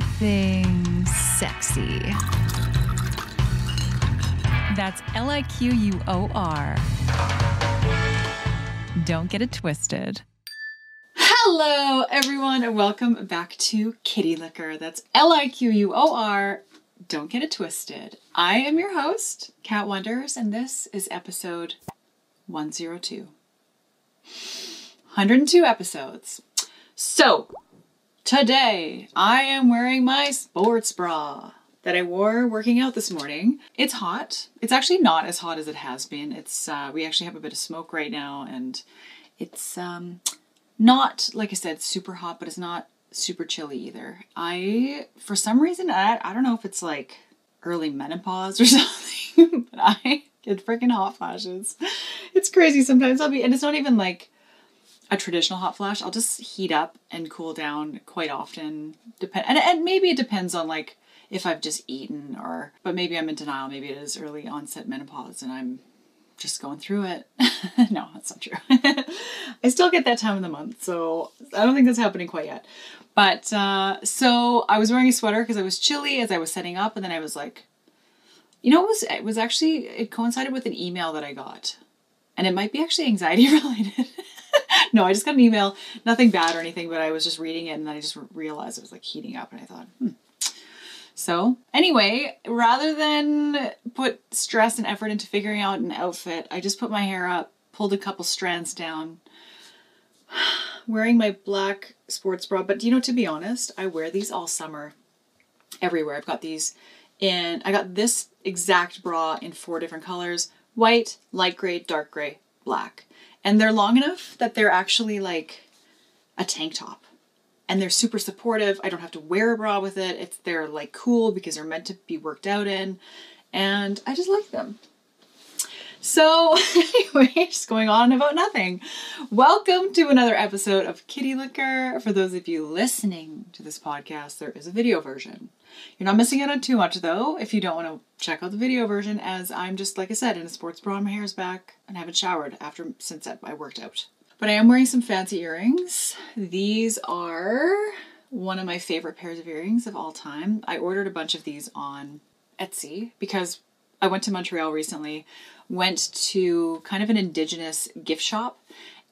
something sexy. That's L I Q U O R. Don't get it twisted. Hello, everyone, and welcome back to Kitty Liquor. That's L I Q U O R. Don't get it twisted. I am your host, Kat Wonders, and this is episode 102. 102 episodes. So, today I am wearing my sports bra that I wore working out this morning. It's hot. It's actually not as hot as it has been. It's uh, we actually have a bit of smoke right now, and it's um, not like I said super hot, but it's not super chilly either. I for some reason I I don't know if it's like early menopause or something, but I get freaking hot flashes. It's crazy. Sometimes I'll be, and it's not even like a traditional hot flash. I'll just heat up and cool down quite often. Depend, and, and maybe it depends on like if I've just eaten or, but maybe I'm in denial. Maybe it is early onset menopause and I'm just going through it. no, that's not true. I still get that time of the month, so I don't think that's happening quite yet. But uh, so I was wearing a sweater because I was chilly as I was setting up, and then I was like, you know, it was it was actually it coincided with an email that I got, and it might be actually anxiety related. No, I just got an email, nothing bad or anything, but I was just reading it, and then I just realized it was like heating up, and I thought, hmm. So, anyway, rather than put stress and effort into figuring out an outfit, I just put my hair up, pulled a couple strands down, wearing my black sports bra. But you know, to be honest, I wear these all summer everywhere. I've got these in, I got this exact bra in four different colors white, light gray, dark gray, black. And they're long enough that they're actually like a tank top and they're super supportive. I don't have to wear a bra with it. It's they're like cool because they're meant to be worked out in, and I just like them. So, anyway, just going on about nothing. Welcome to another episode of Kitty Liquor. For those of you listening to this podcast, there is a video version. You're not missing out on too much though if you don't want to check out the video version, as I'm just, like I said, in a sports bra my hair's back and haven't showered after since I worked out. But I am wearing some fancy earrings. These are one of my favorite pairs of earrings of all time. I ordered a bunch of these on Etsy because I went to Montreal recently, went to kind of an indigenous gift shop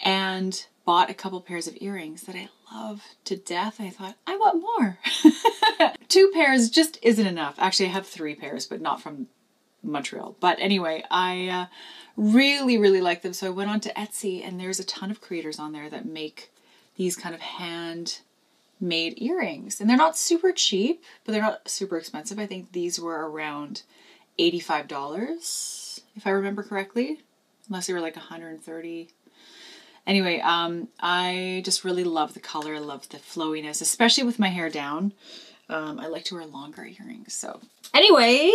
and bought a couple pairs of earrings that I love to death. I thought, I want more. Two pairs just isn't enough. Actually, I have three pairs, but not from Montreal. But anyway, I uh, really, really like them. So I went on to Etsy, and there's a ton of creators on there that make these kind of hand made earrings. And they're not super cheap, but they're not super expensive. I think these were around $85, if I remember correctly, unless they were like 130 Anyway, um, I just really love the color. I love the flowiness, especially with my hair down. Um, I like to wear longer earrings. So, anyway,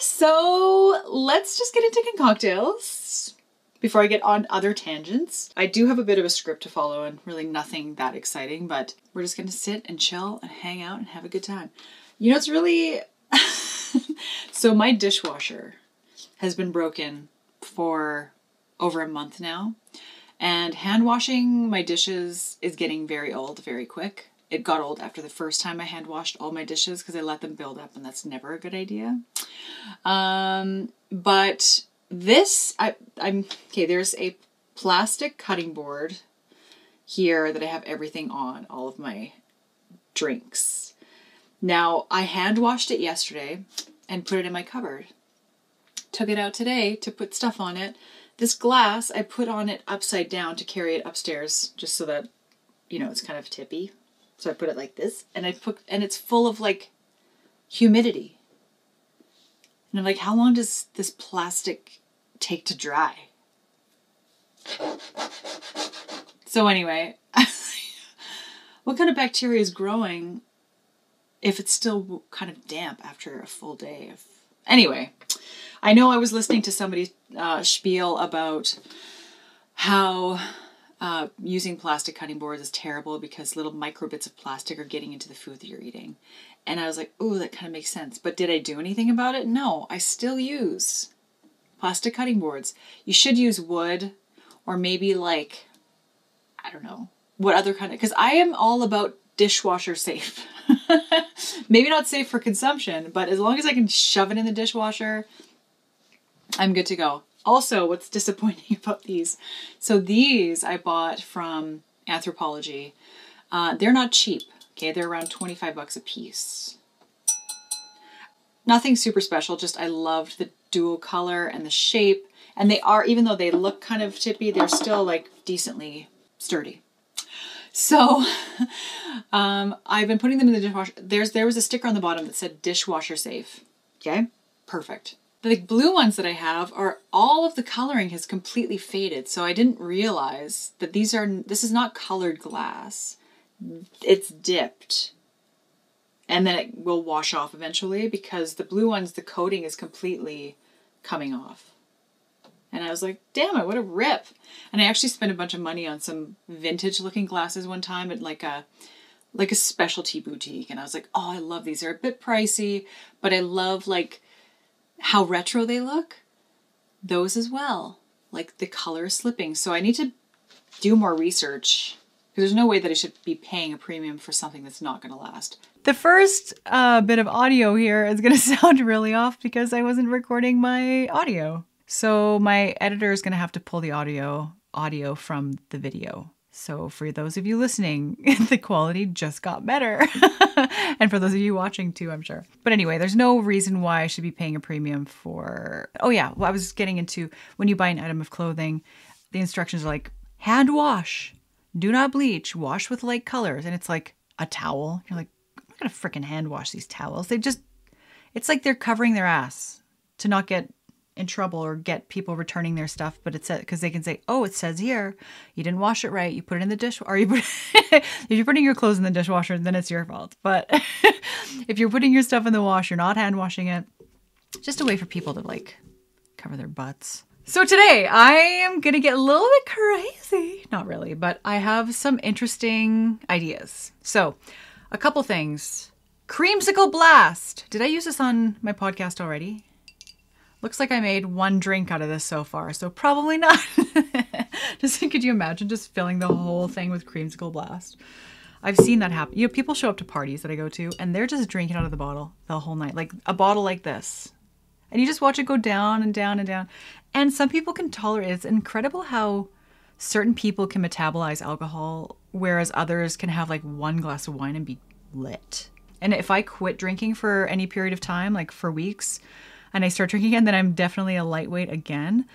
so let's just get into cocktails before I get on other tangents. I do have a bit of a script to follow and really nothing that exciting, but we're just to sit and chill and hang out and have a good time. You know, it's really. so, my dishwasher has been broken for over a month now, and hand washing my dishes is getting very old very quick it got old after the first time I hand washed all my dishes because I let them build up, and that's never a good idea. Um, but this, I, I'm okay. There's a plastic cutting board here that I have everything on, all of my drinks. Now I hand washed it yesterday and put it in my cupboard. Took it out today to put stuff on it. This glass I put on it upside down to carry it upstairs, just so that you know it's kind of tippy so I put it like this, and I put, and it's full of like humidity. And I'm like, how long does this plastic take to dry? So anyway, what kind of bacteria is growing if it's still kind of damp after a full day of? Anyway, I know I was listening to somebody uh, spiel about how uh, using plastic cutting boards is terrible because little micro bits of plastic are getting into the food that you're eating. And I was like, oh, that kind of makes sense. But did I do anything about it? No, I still use plastic cutting boards. You should use wood or maybe like, I don't know, what other kind of, because I am all about dishwasher safe. Maybe not safe for consumption, but as long as I can shove it in the dishwasher, I'm good to go. Also, what's disappointing about these? So these I bought from Anthropologie. Uh, they're not cheap. Okay, they're around 25 bucks a piece. Nothing super special, just I loved the dual color and the shape. And they are, even though they look kind of tippy, they're still like decently sturdy. So um, I've been putting them in the dishwasher. There's there was a sticker on the bottom that said dishwasher safe. Okay, perfect. The blue ones that I have are all of the coloring has completely faded, so I didn't realize that these are this is not colored glass. It's dipped. And then it will wash off eventually because the blue ones the coating is completely coming off. And I was like, damn it, what a rip. And I actually spent a bunch of money on some vintage looking glasses one time at like a like a specialty boutique. And I was like, oh, I love these. They're a bit pricey, but I love like how retro they look. Those as well. Like the color is slipping. So I need to do more research because there's no way that I should be paying a premium for something that's not going to last. The first uh, bit of audio here is going to sound really off because I wasn't recording my audio. So my editor is going to have to pull the audio audio from the video. So for those of you listening, the quality just got better. and for those of you watching too, I'm sure. But anyway, there's no reason why I should be paying a premium for Oh yeah, well I was getting into when you buy an item of clothing, the instructions are like hand wash, do not bleach, wash with light colors and it's like a towel. You're like I'm not going to freaking hand wash these towels. They just it's like they're covering their ass to not get in trouble or get people returning their stuff, but it's because they can say, "Oh, it says here you didn't wash it right. You put it in the dish, or you put if you're putting your clothes in the dishwasher, then it's your fault. But if you're putting your stuff in the wash, you're not hand washing it. Just a way for people to like cover their butts." So today I am gonna get a little bit crazy. Not really, but I have some interesting ideas. So, a couple things. Creamsicle Blast. Did I use this on my podcast already? Looks like I made one drink out of this so far, so probably not. just could you imagine just filling the whole thing with creamsicle blast? I've seen that happen. You know, people show up to parties that I go to and they're just drinking out of the bottle the whole night, like a bottle like this. And you just watch it go down and down and down. And some people can tolerate it. It's incredible how certain people can metabolize alcohol, whereas others can have like one glass of wine and be lit. And if I quit drinking for any period of time, like for weeks, and I start drinking again, then I'm definitely a lightweight again.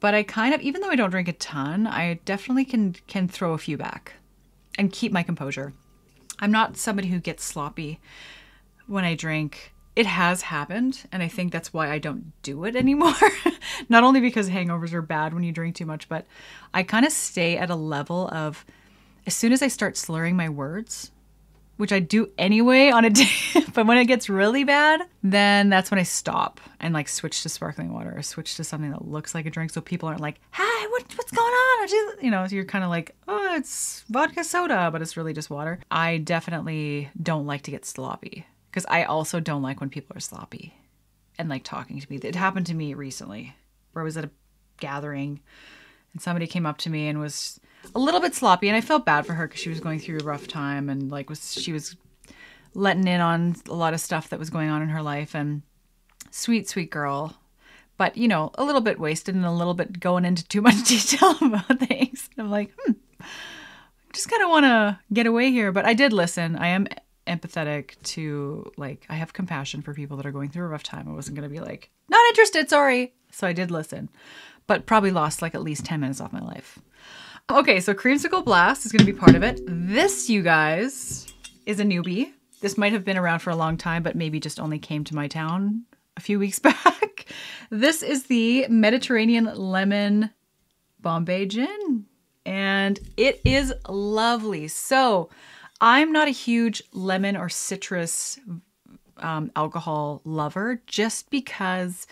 But I kind of, even though I don't drink a ton, I definitely can can throw a few back and keep my composure. I'm not somebody who gets sloppy when I drink. It has happened, and I think that's why I don't do it anymore. not only because hangovers are bad when you drink too much, but I kind of stay at a level of as soon as I start slurring my words, which I do anyway on a day. but when it gets really bad, then that's when I stop and like switch to sparkling water or switch to something that looks like a drink so people aren't like, hi, what, what's going on? You know, so you're kind of like, oh, it's vodka soda, but it's really just water. I definitely don't like to get sloppy because I also don't like when people are sloppy and like talking to me. It happened to me recently where I was at a gathering and somebody came up to me and was a little bit sloppy, and I felt bad for her because she was going through a rough time and like was she was letting in on a lot of stuff that was going on in her life and sweet sweet girl. But you know a little bit wasted and a little bit going into too much detail about things. I'm like hmm just kind of want to get away here. But i did listen. I am empathetic to like i have compassion for people that are going through a rough time. I wasn't going to be like not interested sorry. So i did listen but probably lost like at least 10 minutes off my life Okay, so Creamsicle Blast is going to be part of it. This, you guys, is a newbie. This might have been around for a long time, but maybe just only came to my town a few weeks back. this is the Mediterranean Lemon Bombay Gin, and it is lovely. So, I'm not a huge lemon or citrus um, alcohol lover just because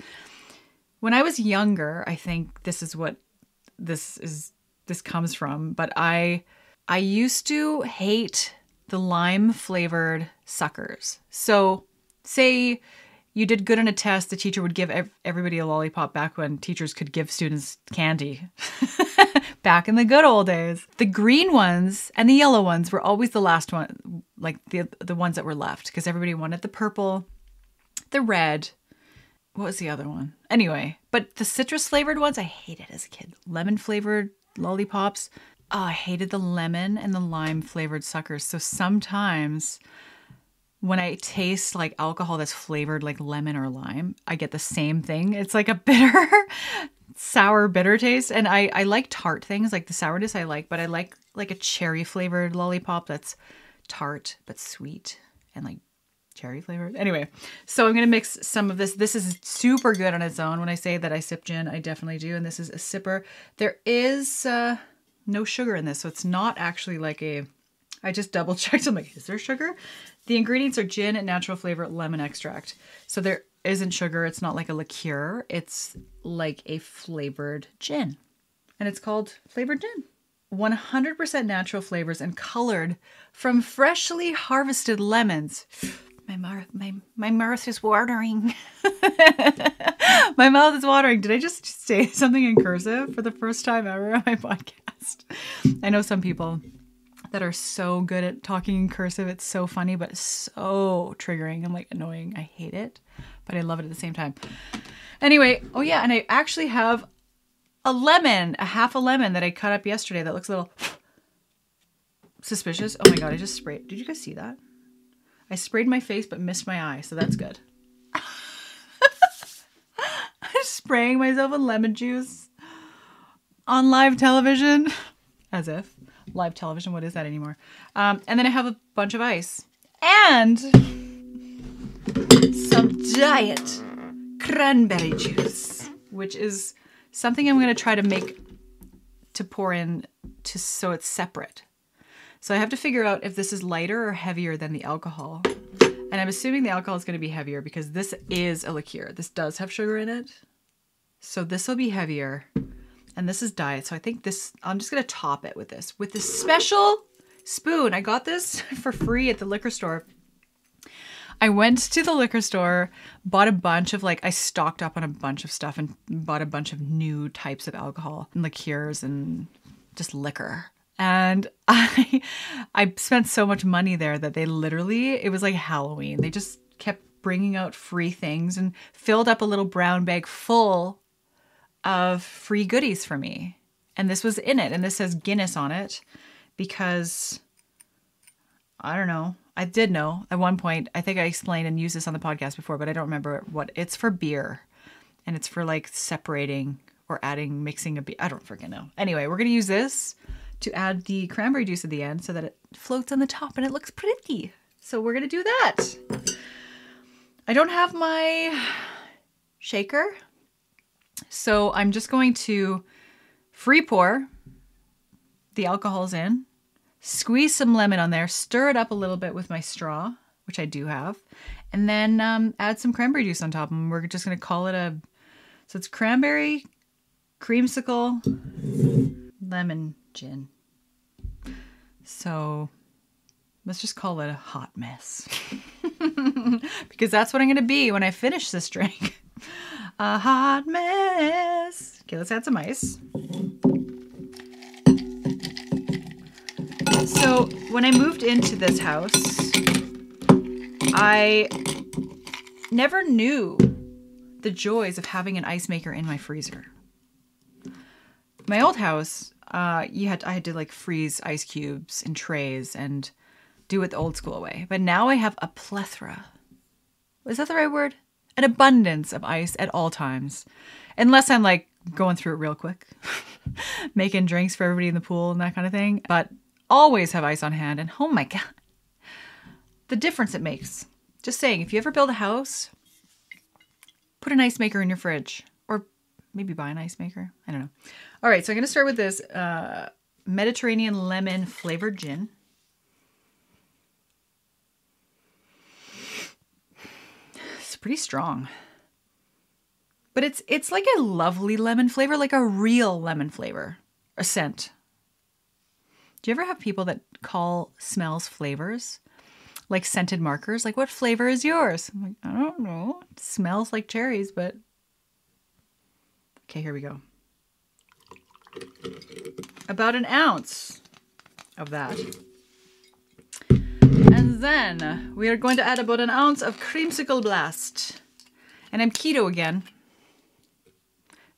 when I was younger, I think this is what this is this comes from, but I I used to hate the lime flavored suckers. So, say you did good on a test, the teacher would give everybody a lollipop back when teachers could give students candy. back in the good old days. The green ones and the yellow ones were always the last one like the the ones that were left because everybody wanted the purple, the red. What was the other one? Anyway, but the citrus flavored ones I hated as a kid. Lemon flavored lollipops. Oh, I hated the lemon and the lime flavored suckers. So sometimes when I taste like alcohol that's flavored like lemon or lime, I get the same thing. It's like a bitter, sour, bitter taste. And I, I like tart things, like the sourness I like, but I like like a cherry flavored lollipop that's tart but sweet and like cherry flavored. Anyway, so I'm gonna mix some of this. This is super good on its own. When I say that I sip gin, I definitely do. And this is a sipper. There is uh, no sugar in this, so it's not actually like a. I just double checked. I'm like, is there sugar? The ingredients are gin and natural flavor lemon extract. So there isn't sugar. It's not like a liqueur. It's like a flavored gin. And it's called flavored gin. 100% natural flavors and colored from freshly harvested lemons. My mouth, my, my mouth is watering. my mouth is watering. Did I just say something in cursive for the first time ever on my podcast? I know some people that are so good at talking in cursive. It's so funny, but so triggering and like annoying. I hate it, but I love it at the same time. Anyway, oh yeah, and I actually have a lemon, a half a lemon that I cut up yesterday that looks a little suspicious. Oh my god, I just sprayed. Did you guys see that? I sprayed my face but missed my eye, so that's good. I'm spraying myself with lemon juice on live television. As if. Live television, what is that anymore? Um, and then I have a bunch of ice. And some diet cranberry juice, which is something I'm going to try to make to pour in to so it's separate. So I have to figure out if this is lighter or heavier than the alcohol. And I'm assuming the alcohol is going to be heavier because this is a liqueur. This does have sugar in it. So this will be heavier. And this is diet. So I think this, I'm just going to top it with this. With this special spoon. I got this for free at the liquor store. I went to the liquor store, bought a bunch of like I stocked up on a bunch of stuff and bought a bunch of new types of alcohol and liqueurs and just liquor. And I I spent so much money there that they literally it was like Halloween. They just kept bringing out free things and filled up a little brown bag full of free goodies for me. And this was in it and this says Guinness on it because I don't know. I did know at one point. I think I explained and used this on the podcast before, but I don't remember what. It's for beer, and it's for like separating or adding, mixing a beer. I don't freaking know. Anyway, we're gonna use this to add the cranberry juice at the end so that it floats on the top and it looks pretty. So we're gonna do that. I don't have my shaker, so I'm just going to free pour the alcohols in squeeze some lemon on there, stir it up a little bit with my straw, which I do have, and then um, add some cranberry juice on top. And we're just to call it a. So it's cranberry, creamsicle, lemon gin. So let's just call it a hot mess. because that's what I'm going to be when I finish this drink. a hot mess. Okay, let's add some ice. So when I moved into this house, I never knew the joys of having an ice maker in my freezer. My old house, uh, you had I had to like freeze ice cubes in trays and do it the old school way. But now I have a plethora. Is that the right word? An abundance of ice at all times. Unless I'm like going through it real quick, making drinks for everybody in the pool and that kind of thing. But always have ice on hand. And oh my God, the difference it makes. Just saying, if you ever build a house, put an ice maker in your fridge maybe buy an ice maker. I don't know. All right, so I'm going to start with this uh, Mediterranean lemon flavored gin. It's pretty strong. But it's it's like a lovely lemon flavor, like a real lemon flavor, a scent. Do you ever have people that call smells flavors? Like scented markers? Like, what flavor is yours? I'm like, I don't know. It smells like cherries, but. Okay, here we go. About an ounce of that. And then we are going to add about an ounce of creamsicle blast. And I'm keto again.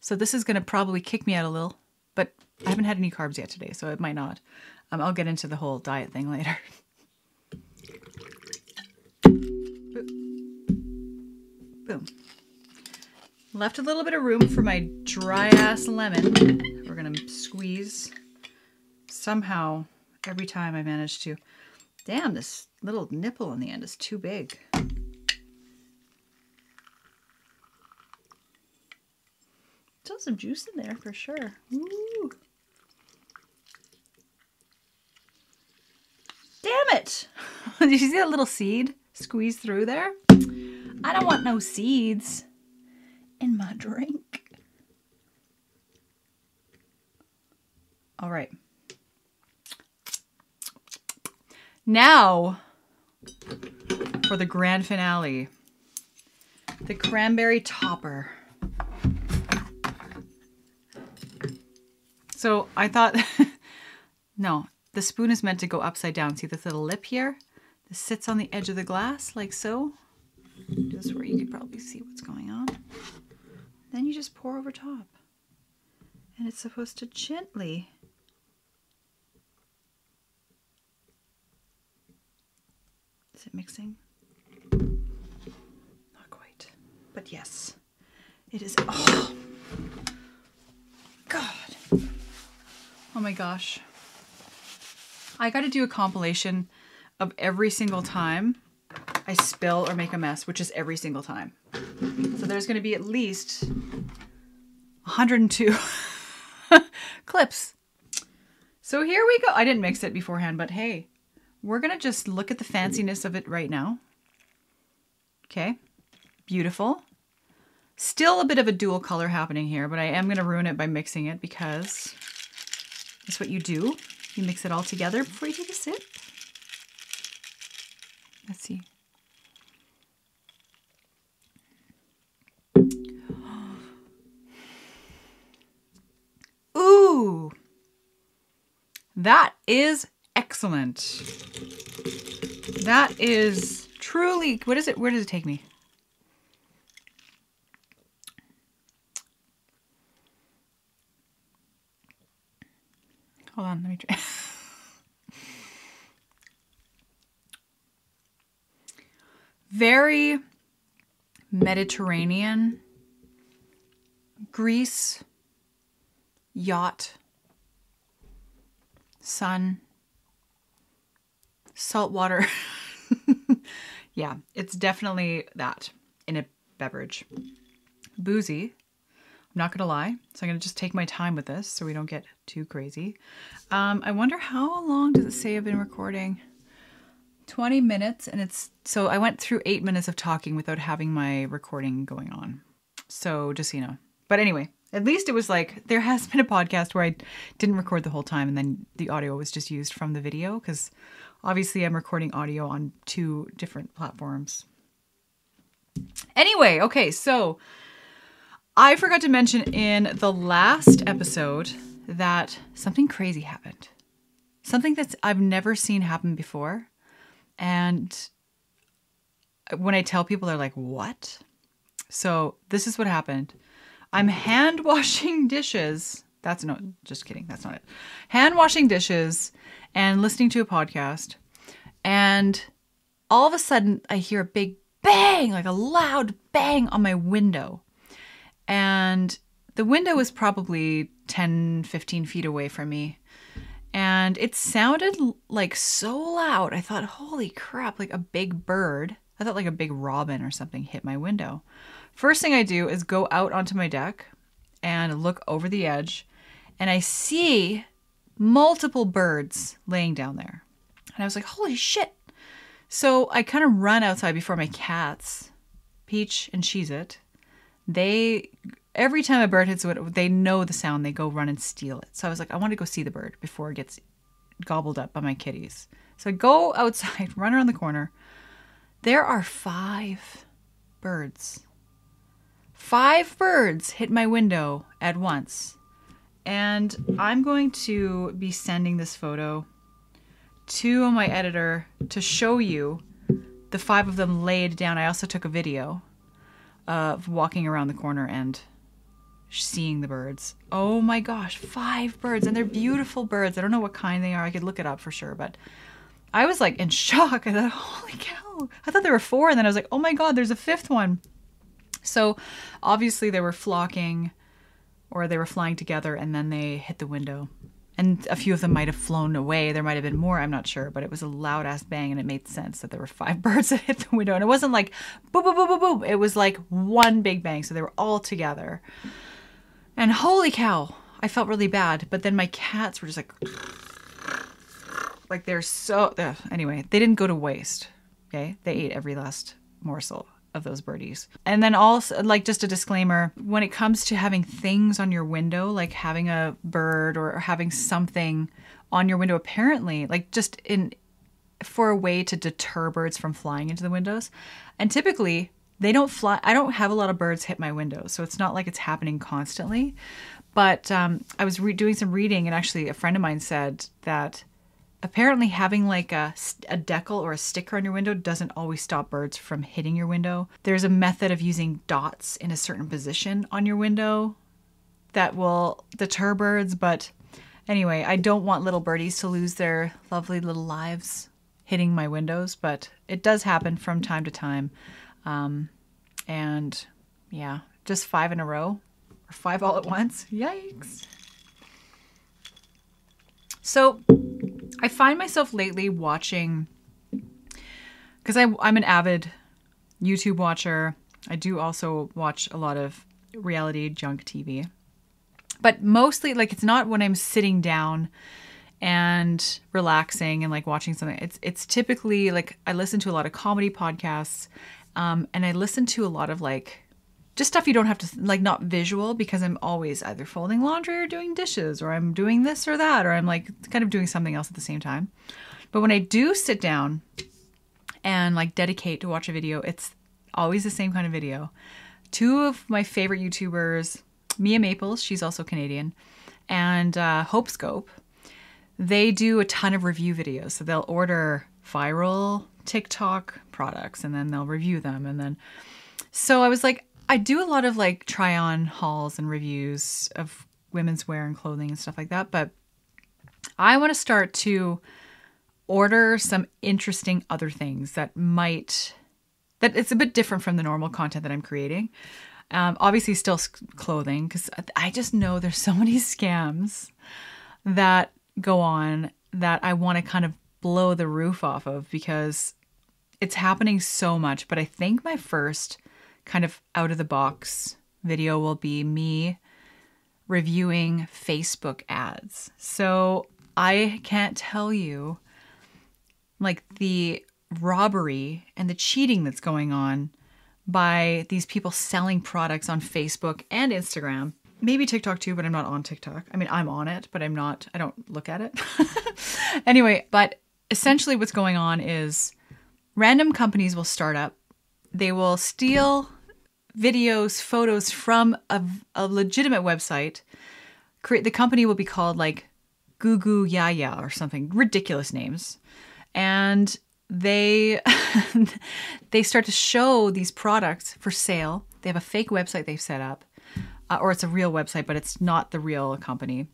So this is going to probably kick me out a little, but I haven't had any carbs yet today, so it might not. Um, I'll get into the whole diet thing later. Boom. Left a little bit of room for my dry ass lemon. We're gonna squeeze. Somehow, every time I manage to. Damn, this little nipple in the end is too big. Still some juice in there for sure. Ooh. Damn it! Did you see that little seed squeeze through there? I don't want no seeds in my drink. All right. Now for the grand finale the cranberry topper. So I thought, no, the spoon is meant to go upside down. See this little lip here? This sits on the edge of the glass like so. Just where you can probably see what's going on. Then you just pour over top. And it's supposed to gently Is it mixing? Not quite. But yes. It is oh God. Oh my gosh. I got to do a compilation of every single time I spill or make a mess, which is every single time. So there's going to be at least 102 clips. So here we go. I didn't mix it beforehand, but hey, we're going to just look at the fanciness of it right now. Okay, beautiful. Still a bit of a dual color happening here, but I am going to ruin it by mixing it because that's what you do. You mix it all together before you take a sip. Let's see. Ooh, that is excellent. That is truly, what is it? Where does it take me? Hold on, let me try. Very Mediterranean, Greece, yacht, sun, salt water. yeah, it's definitely that in a beverage. Boozy. I'm not to lie. So I'm to just take my time with this so we don't get too crazy. Um, I wonder how long does it say I've been recording? 20 minutes and it's so I went through 8 minutes of talking without having my recording going on. So just you know. But anyway, at least it was like there has been a podcast where I didn't record the whole time and then the audio was just used from the video cuz obviously I'm recording audio on two different platforms. Anyway, okay, so I forgot to mention in the last episode that something crazy happened. Something that's I've never seen happen before. And when I tell people, they're like, what? So this is what happened. I'm hand washing dishes. That's no, just kidding. That's not it. Hand washing dishes and listening to a podcast. And all of a sudden, I hear a big bang, like a loud bang on my window. And the window was probably 10, 15 feet away from me. And it sounded like so loud. I thought, holy crap, like a big bird. I thought like a big robin or something hit my window. First thing I do is go out onto my deck and look over the edge, and I see multiple birds laying down there. And I was like, holy shit. So I kind of run outside before my cats, Peach and Cheez It, they every time a bird hits it, they know the sound. They go run and steal it. So I was like, I want to go see the bird before it gets gobbled up by my kitties. So I go outside, run around the corner. There are five birds. Five birds hit my window at once. And I'm going to be sending this photo to my editor to show you the five of them laid down. I also took a video of walking around the corner and seeing the birds. Oh my gosh, five birds, and they're beautiful birds. I don't know what kind they are. I could look it up for sure, but I was like in shock. I thought, holy cow. I thought there were four, and then I was like, oh my god, there's a fifth one. So obviously they were flocking or they were flying together and then they hit the window. And a few of them might have flown away. There might have been more, I'm not sure, but it was a loud ass bang and it made sense that there were five birds that hit the window. And it wasn't like boop, boop, boop, boop, boop. It was like one big bang. So they were all together. And holy cow, I felt really bad. But then my cats were just like, like they're so, ugh. anyway, they didn't go to waste. Okay. They ate every last morsel of those birdies. And then also, like, just a disclaimer when it comes to having things on your window, like having a bird or having something on your window, apparently, like just in for a way to deter birds from flying into the windows. And typically, they don't fly. I don't have a lot of birds hit my windows, so it's not like it's happening constantly. But um, I was re- doing some reading, and actually, a friend of mine said that apparently having like a, a decal or a sticker on your window doesn't always stop birds from hitting your window. There's a method of using dots in a certain position on your window that will deter birds, but anyway, I don't want little birdies to lose their lovely little lives hitting my windows, but it does happen from time to time. Um, and yeah, just five in a row or five all at once. Yikes. So I find myself lately watching because I'm an avid YouTube watcher. I do also watch a lot of reality junk TV. But mostly like it's not when I'm sitting down and relaxing and like watching something. It's it's typically like I listen to a lot of comedy podcasts um, and I listen to a lot of like just stuff you don't have to like not visual because I'm always either folding laundry or doing dishes or I'm doing this or that or I'm like kind of doing something else at the same time. But when I do sit down and like dedicate to watch a video, it's always the same kind of video. Two of my favorite YouTubers, Mia Maples, she's also Canadian, and uh, Hope Scope, they do a ton of review videos. So they'll order viral TikTok products and then they'll review them. And then, so I was like, I do a lot of like try on hauls and reviews of women's wear and clothing and stuff like that, but I want to start to order some interesting other things that might that it's a bit different from the normal content that I'm creating. Um, obviously, still clothing because I just know there's so many scams that go on that I want to kind of blow the roof off of because it's happening so much. But I think my first kind of out of the box video will be me reviewing Facebook ads. So I can't tell you like the robbery and the cheating that's going on by these people selling products on Facebook and Instagram. Maybe TikTok too, but I'm not on TikTok. I mean, I'm on it, but I'm not, I don't look at it. anyway, but essentially what's going on is random companies will start up, they will steal videos, photos from a, a legitimate website. Create the company will be called like Goo Goo Yaya or something ridiculous names, and they they start to show these products for sale. They have a fake website they've set up, uh, or it's a real website, but it's not the real company.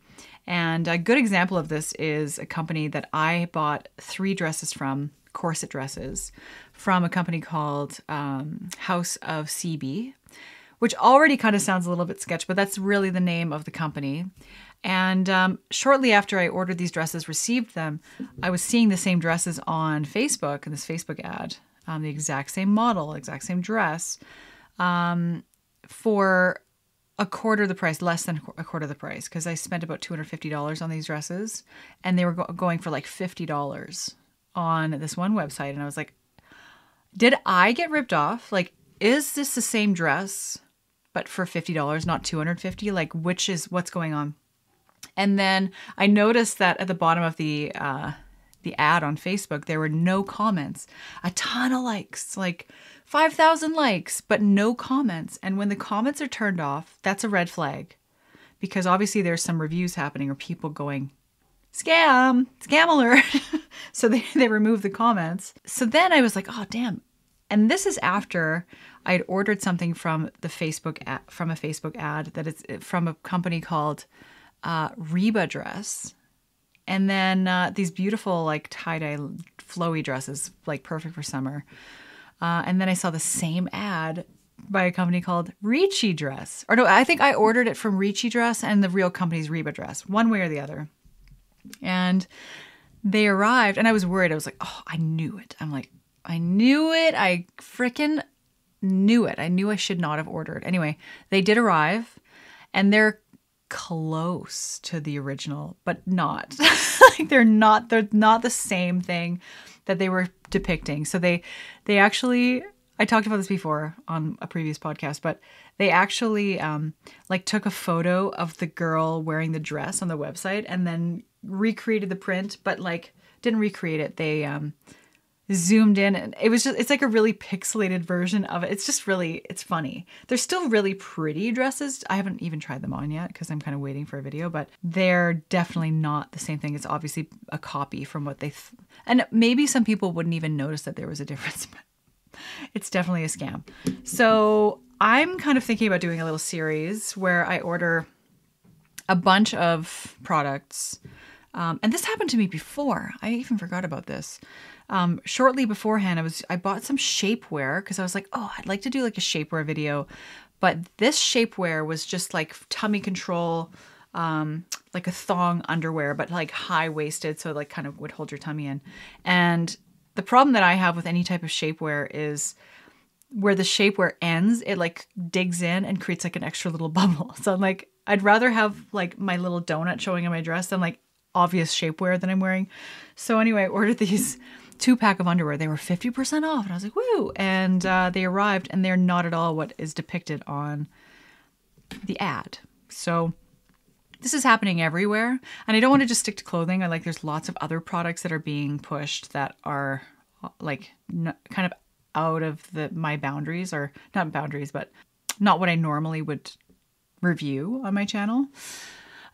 And a good example of this is a company that I bought three dresses from corset dresses from a company called um, House of CB, which already kind of sounds a little bit sketch, but that's really the name of the company. And um, shortly after I ordered these dresses, received them, I was seeing the same dresses on Facebook in this Facebook ad, um, the exact same model, exact same dress, um, for a quarter of the price, less than a quarter of the price, because I spent about $250 on these dresses and they were go- going for like $50 on this one website and I was like, did I get ripped off? Like, is this the same dress, but for $50, not 250 Like, which is what's going on? And then I noticed that at the bottom of the, uh, the ad on Facebook, there were no comments, a ton of likes, like 5,000 likes, but no comments. And when the comments are turned off, that's a red flag because obviously there's some reviews happening or people going, scam, scam alert. So they, they removed the comments. So then I was like, oh, damn. And this is after I had ordered something from the Facebook ad, from a Facebook ad that it's from a company called uh, Reba Dress. And then uh, these beautiful like tie dye flowy dresses, like perfect for summer. Uh, and then I saw the same ad by a company called Ricci Dress. Or no, I think I ordered it from Ricci Dress and the real company's Reba Dress, one way or the other. And they arrived, and I was worried. I was like, oh, I knew it. I'm like, I knew it. I freaking knew it. I knew I should not have ordered. Anyway, they did arrive, and they're close to the original, but not. like they're not. They're not the same thing that they were depicting. So they, they actually. I talked about this before on a previous podcast, but they actually um, like took a photo of the girl wearing the dress on the website and then recreated the print, but like didn't recreate it. They um, zoomed in and it was just it's like a really pixelated version of it. It's just really it's funny. They're still really pretty dresses. I haven't even tried them on yet because I'm kind of waiting for a video, but they're definitely not the same thing. It's obviously a copy from what they th- and maybe some people wouldn't even notice that there was a difference, but it's definitely a scam. So I'm kind of thinking about doing a little series where I order a bunch of products. Um, and this happened to me before. I even forgot about this. Um, shortly beforehand, I was I bought some shapewear because I was like, oh, I'd like to do like a shapewear video, but this shapewear was just like tummy control, um, like a thong underwear, but like high waisted, so like kind of would hold your tummy in. And the problem that I have with any type of shapewear is where the shapewear ends, it like digs in and creates like an extra little bubble. So I'm like, I'd rather have like my little donut showing in my dress than like obvious shapewear that I'm wearing. So anyway, I ordered these two pack of underwear. They were 50% off. And I was like, woo. And uh, they arrived and they're not at all what is depicted on the ad. So this is happening everywhere. And I don't want to just stick to clothing. I like there's lots of other products that are being pushed that are like n- kind of out of the my boundaries or not boundaries, but not what I normally would review on my channel.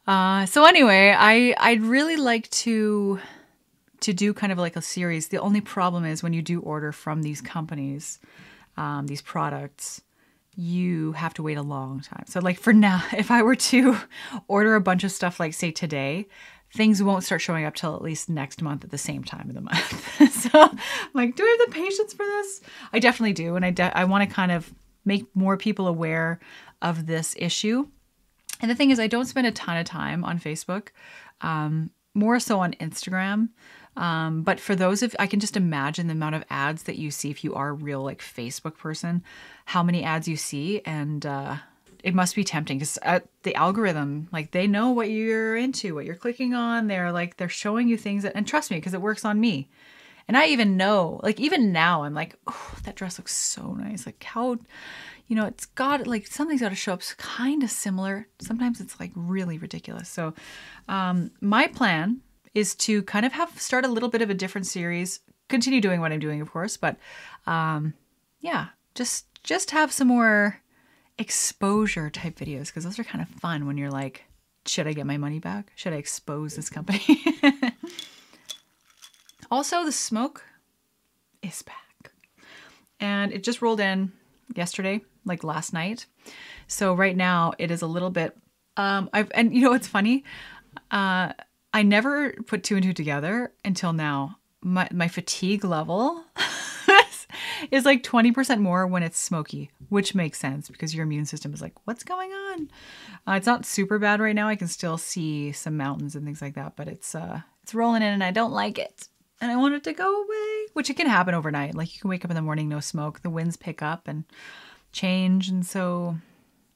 Uh, so anyway, I I'd really like to to do kind of like a series. The only problem is when you do order from these companies, um, these products, you have to wait a long time. So like for now, if I were to order a bunch of stuff like say today, things won't start showing up till at least next month at the same time of the month. so I'm like, do I have the patience for this? I definitely do, and I de- I want to kind of make more people aware of this issue. And the thing is, I don't spend a ton of time on Facebook, um, more so on Instagram. Um, but for those of, I can just imagine the amount of ads that you see if you are a real like Facebook person, how many ads you see, and uh, it must be tempting because uh, the algorithm, like they know what you're into, what you're clicking on. They're like they're showing you things that, and trust me, because it works on me. And I even know, like even now, I'm like, oh, that dress looks so nice. Like how, you know, it's got like something's got to show up kind of similar. Sometimes it's like really ridiculous. So, um, my plan is to kind of have start a little bit of a different series. Continue doing what I'm doing, of course, but um, yeah, just just have some more exposure type videos because those are kind of fun when you're like, should I get my money back? Should I expose this company? also, the smoke is back. And it just rolled in yesterday, like last night. So right now it is a little bit um I've and you know what's funny? Uh I never put two and two together until now. My my fatigue level is like 20% more when it's smoky, which makes sense because your immune system is like, what's going on? Uh, it's not super bad right now. I can still see some mountains and things like that, but it's uh it's rolling in and I don't like it. And I want it to go away, which it can happen overnight. Like you can wake up in the morning, no smoke, the winds pick up and change. And so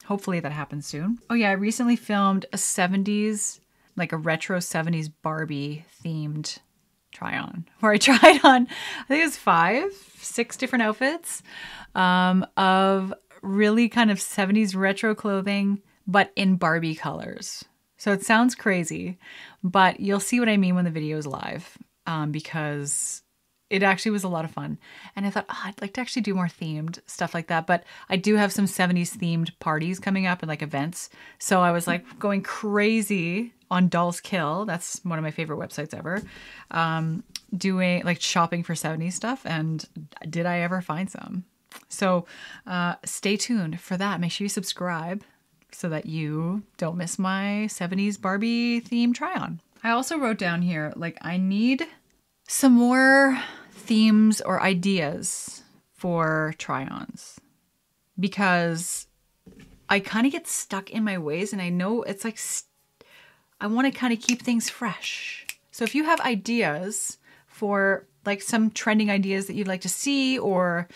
hopefully that happens soon. Oh, yeah, I recently filmed a 70s, like a retro 70s Barbie themed try on where I tried on, I think it was five, six different outfits um, of really kind of 70s retro clothing, but in Barbie colors. So it sounds crazy, but you'll see what I mean when the video is live um, because it actually was a lot of fun. And I thought, oh, I'd like to actually do more themed stuff like that. But I do have some 70s themed parties coming up and like events. So I was like going crazy on Dolls Kill. That's one of my favorite websites ever. Um, doing like shopping for 70s stuff. And did I ever find some? So uh, stay tuned for that. Make sure you subscribe so that you don't miss my 70s Barbie theme try on. I also wrote down here like, I need some more themes or ideas for try ons because I kind of get stuck in my ways and I know it's like I want to kind of keep things fresh. So if you have ideas for like some trending ideas that you'd like to see or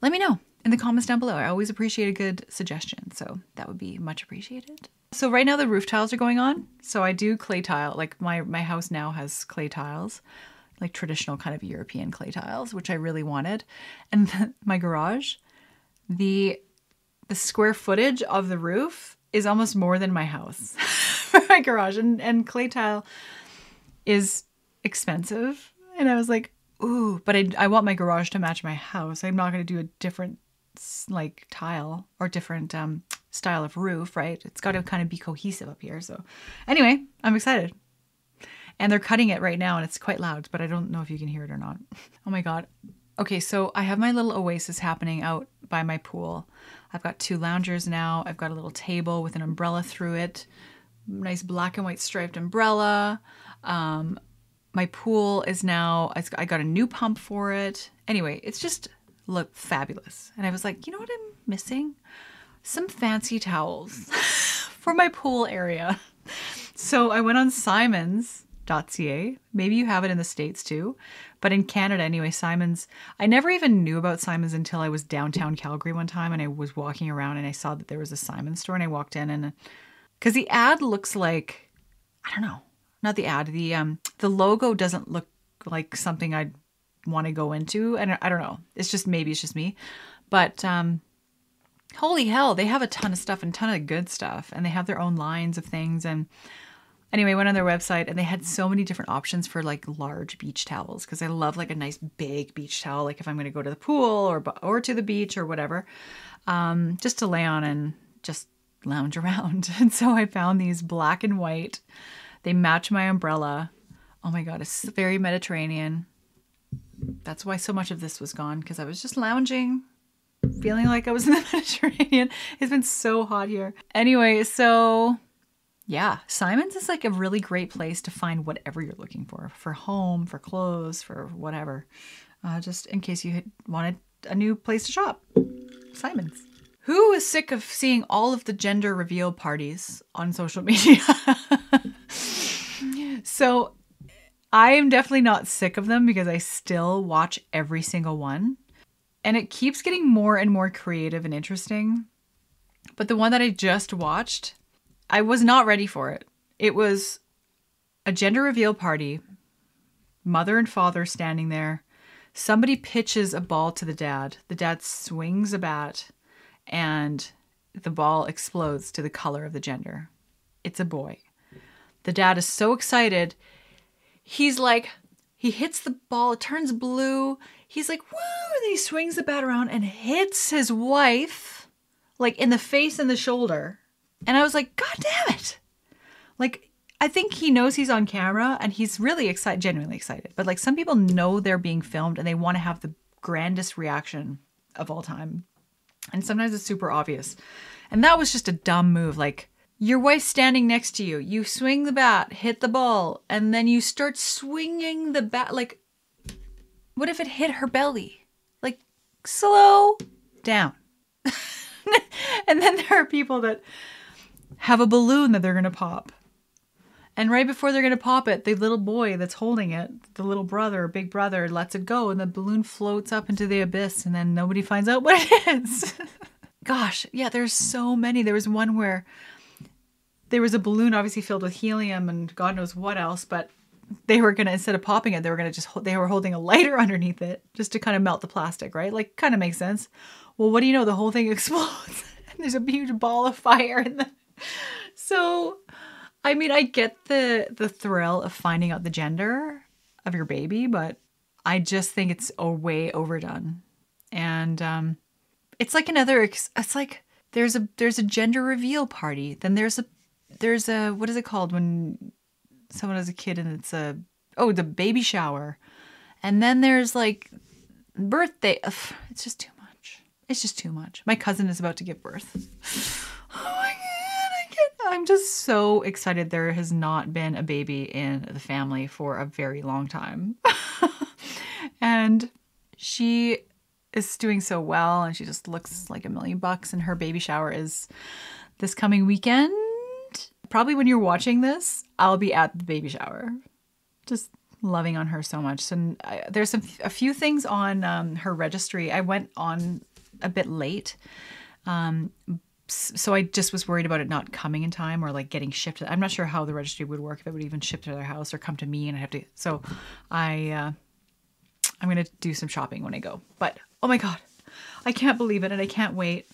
let me know in the comments down below. I always appreciate a good suggestion, so that would be much appreciated. So right now the roof tiles are going on. So I do clay tile. Like my my house now has clay tiles, like traditional kind of European clay tiles, which I really wanted. And the, my garage, the the square footage of the roof is almost more than my house for my garage and and clay tile is expensive. And I was like, ooh, but I, I want my garage to match my house. I'm not going to do a different like tile or different um, style of roof, right? It's got to kind of be cohesive up here. So, anyway, I'm excited. And they're cutting it right now and it's quite loud, but I don't know if you can hear it or not. Oh my God. Okay, so I have my little oasis happening out by my pool. I've got two loungers now. I've got a little table with an umbrella through it, nice black and white striped umbrella. Um, my pool is now, I got a new pump for it. Anyway, it's just look fabulous. And I was like, you know what I'm missing? Some fancy towels for my pool area. So I went on simons.ca. Maybe you have it in the States too. But in Canada, anyway, Simons, I never even knew about Simons until I was downtown Calgary one time and I was walking around and I saw that there was a Simons store and I walked in and because the ad looks like, I don't know, not the ad, the um the logo doesn't look like something I'd want to go into. And I don't know. It's just maybe it's just me. But um holy hell, they have a ton of stuff and ton of good stuff. And they have their own lines of things. And anyway, went on their website and they had so many different options for like large beach towels because I love like a nice big beach towel, like if I'm going to go to the pool or or to the beach or whatever, um, just to lay on and just lounge around. And so I found these black and white. They match my umbrella. Oh my god, it's very Mediterranean. That's why so much of this was gone because I was just lounging, feeling like I was in the Mediterranean. It's been so hot here. Anyway, so yeah, Simon's is like a really great place to find whatever you're looking for for home, for clothes, for whatever. Uh, just in case you wanted a new place to shop. Simon's. Who is sick of seeing all of the gender reveal parties on social media? so I am definitely not sick of them because I still watch every single one. And it keeps getting more and more creative and interesting. But the one that I just watched, I was not ready for it. It was a gender reveal party, mother and father standing there. Somebody pitches a ball to the dad. The dad swings a bat, and the ball explodes to the color of the gender. It's a boy. The dad is so excited he's like, he hits the ball, it turns blue. He's like, woo! And he swings the bat around and hits his wife, like in the face and the shoulder. And I was like, God damn it. Like, I think he knows he's on camera and he's really excited, genuinely excited. But like, some people know they're being filmed and they want to have the grandest reaction of all time. And sometimes it's super obvious. And that was just a dumb move. Like, your wife's standing next to you. You swing the bat, hit the ball, and then you start swinging the bat. Like, what if it hit her belly? Like, slow down. and then there are people that have a balloon that they're going to pop. And right before they're going to pop it, the little boy that's holding it, the little brother, big brother, lets it go, and the balloon floats up into the abyss, and then nobody finds out what it is. Gosh, yeah, there's so many. There was one where there was a balloon obviously filled with helium and God knows what else, but they were gonna instead of popping it, they were gonna just they were holding a lighter underneath it just to kind of melt the plastic, right? Like kind of makes sense. Well, what do you know? The whole thing explodes and there's a huge ball of fire in the. So, I mean, I get the the thrill of finding out the gender of your baby, but I just think it's a way overdone, and um, it's like another. It's like there's a there's a gender reveal party, then there's a there's a what is it called when someone has a kid and it's a oh the baby shower, and then there's like birthday. Ugh, it's just too much. It's just too much. My cousin is about to give birth. Oh my god, I can't. I'm just so excited. There has not been a baby in the family for a very long time, and she is doing so well, and she just looks like a million bucks. And her baby shower is this coming weekend. Probably when you're watching this, I'll be at the baby shower. Just loving on her so much. And I, there's some, a few things on um, her registry. I went on a bit late. Um, so I just was worried about it not coming in time or like getting shipped. I'm not sure how the registry would work if it would even ship to their house or come to me and I have to. So I, uh, I'm gonna do some shopping when I go. But oh my god, I can't believe it and I can't wait.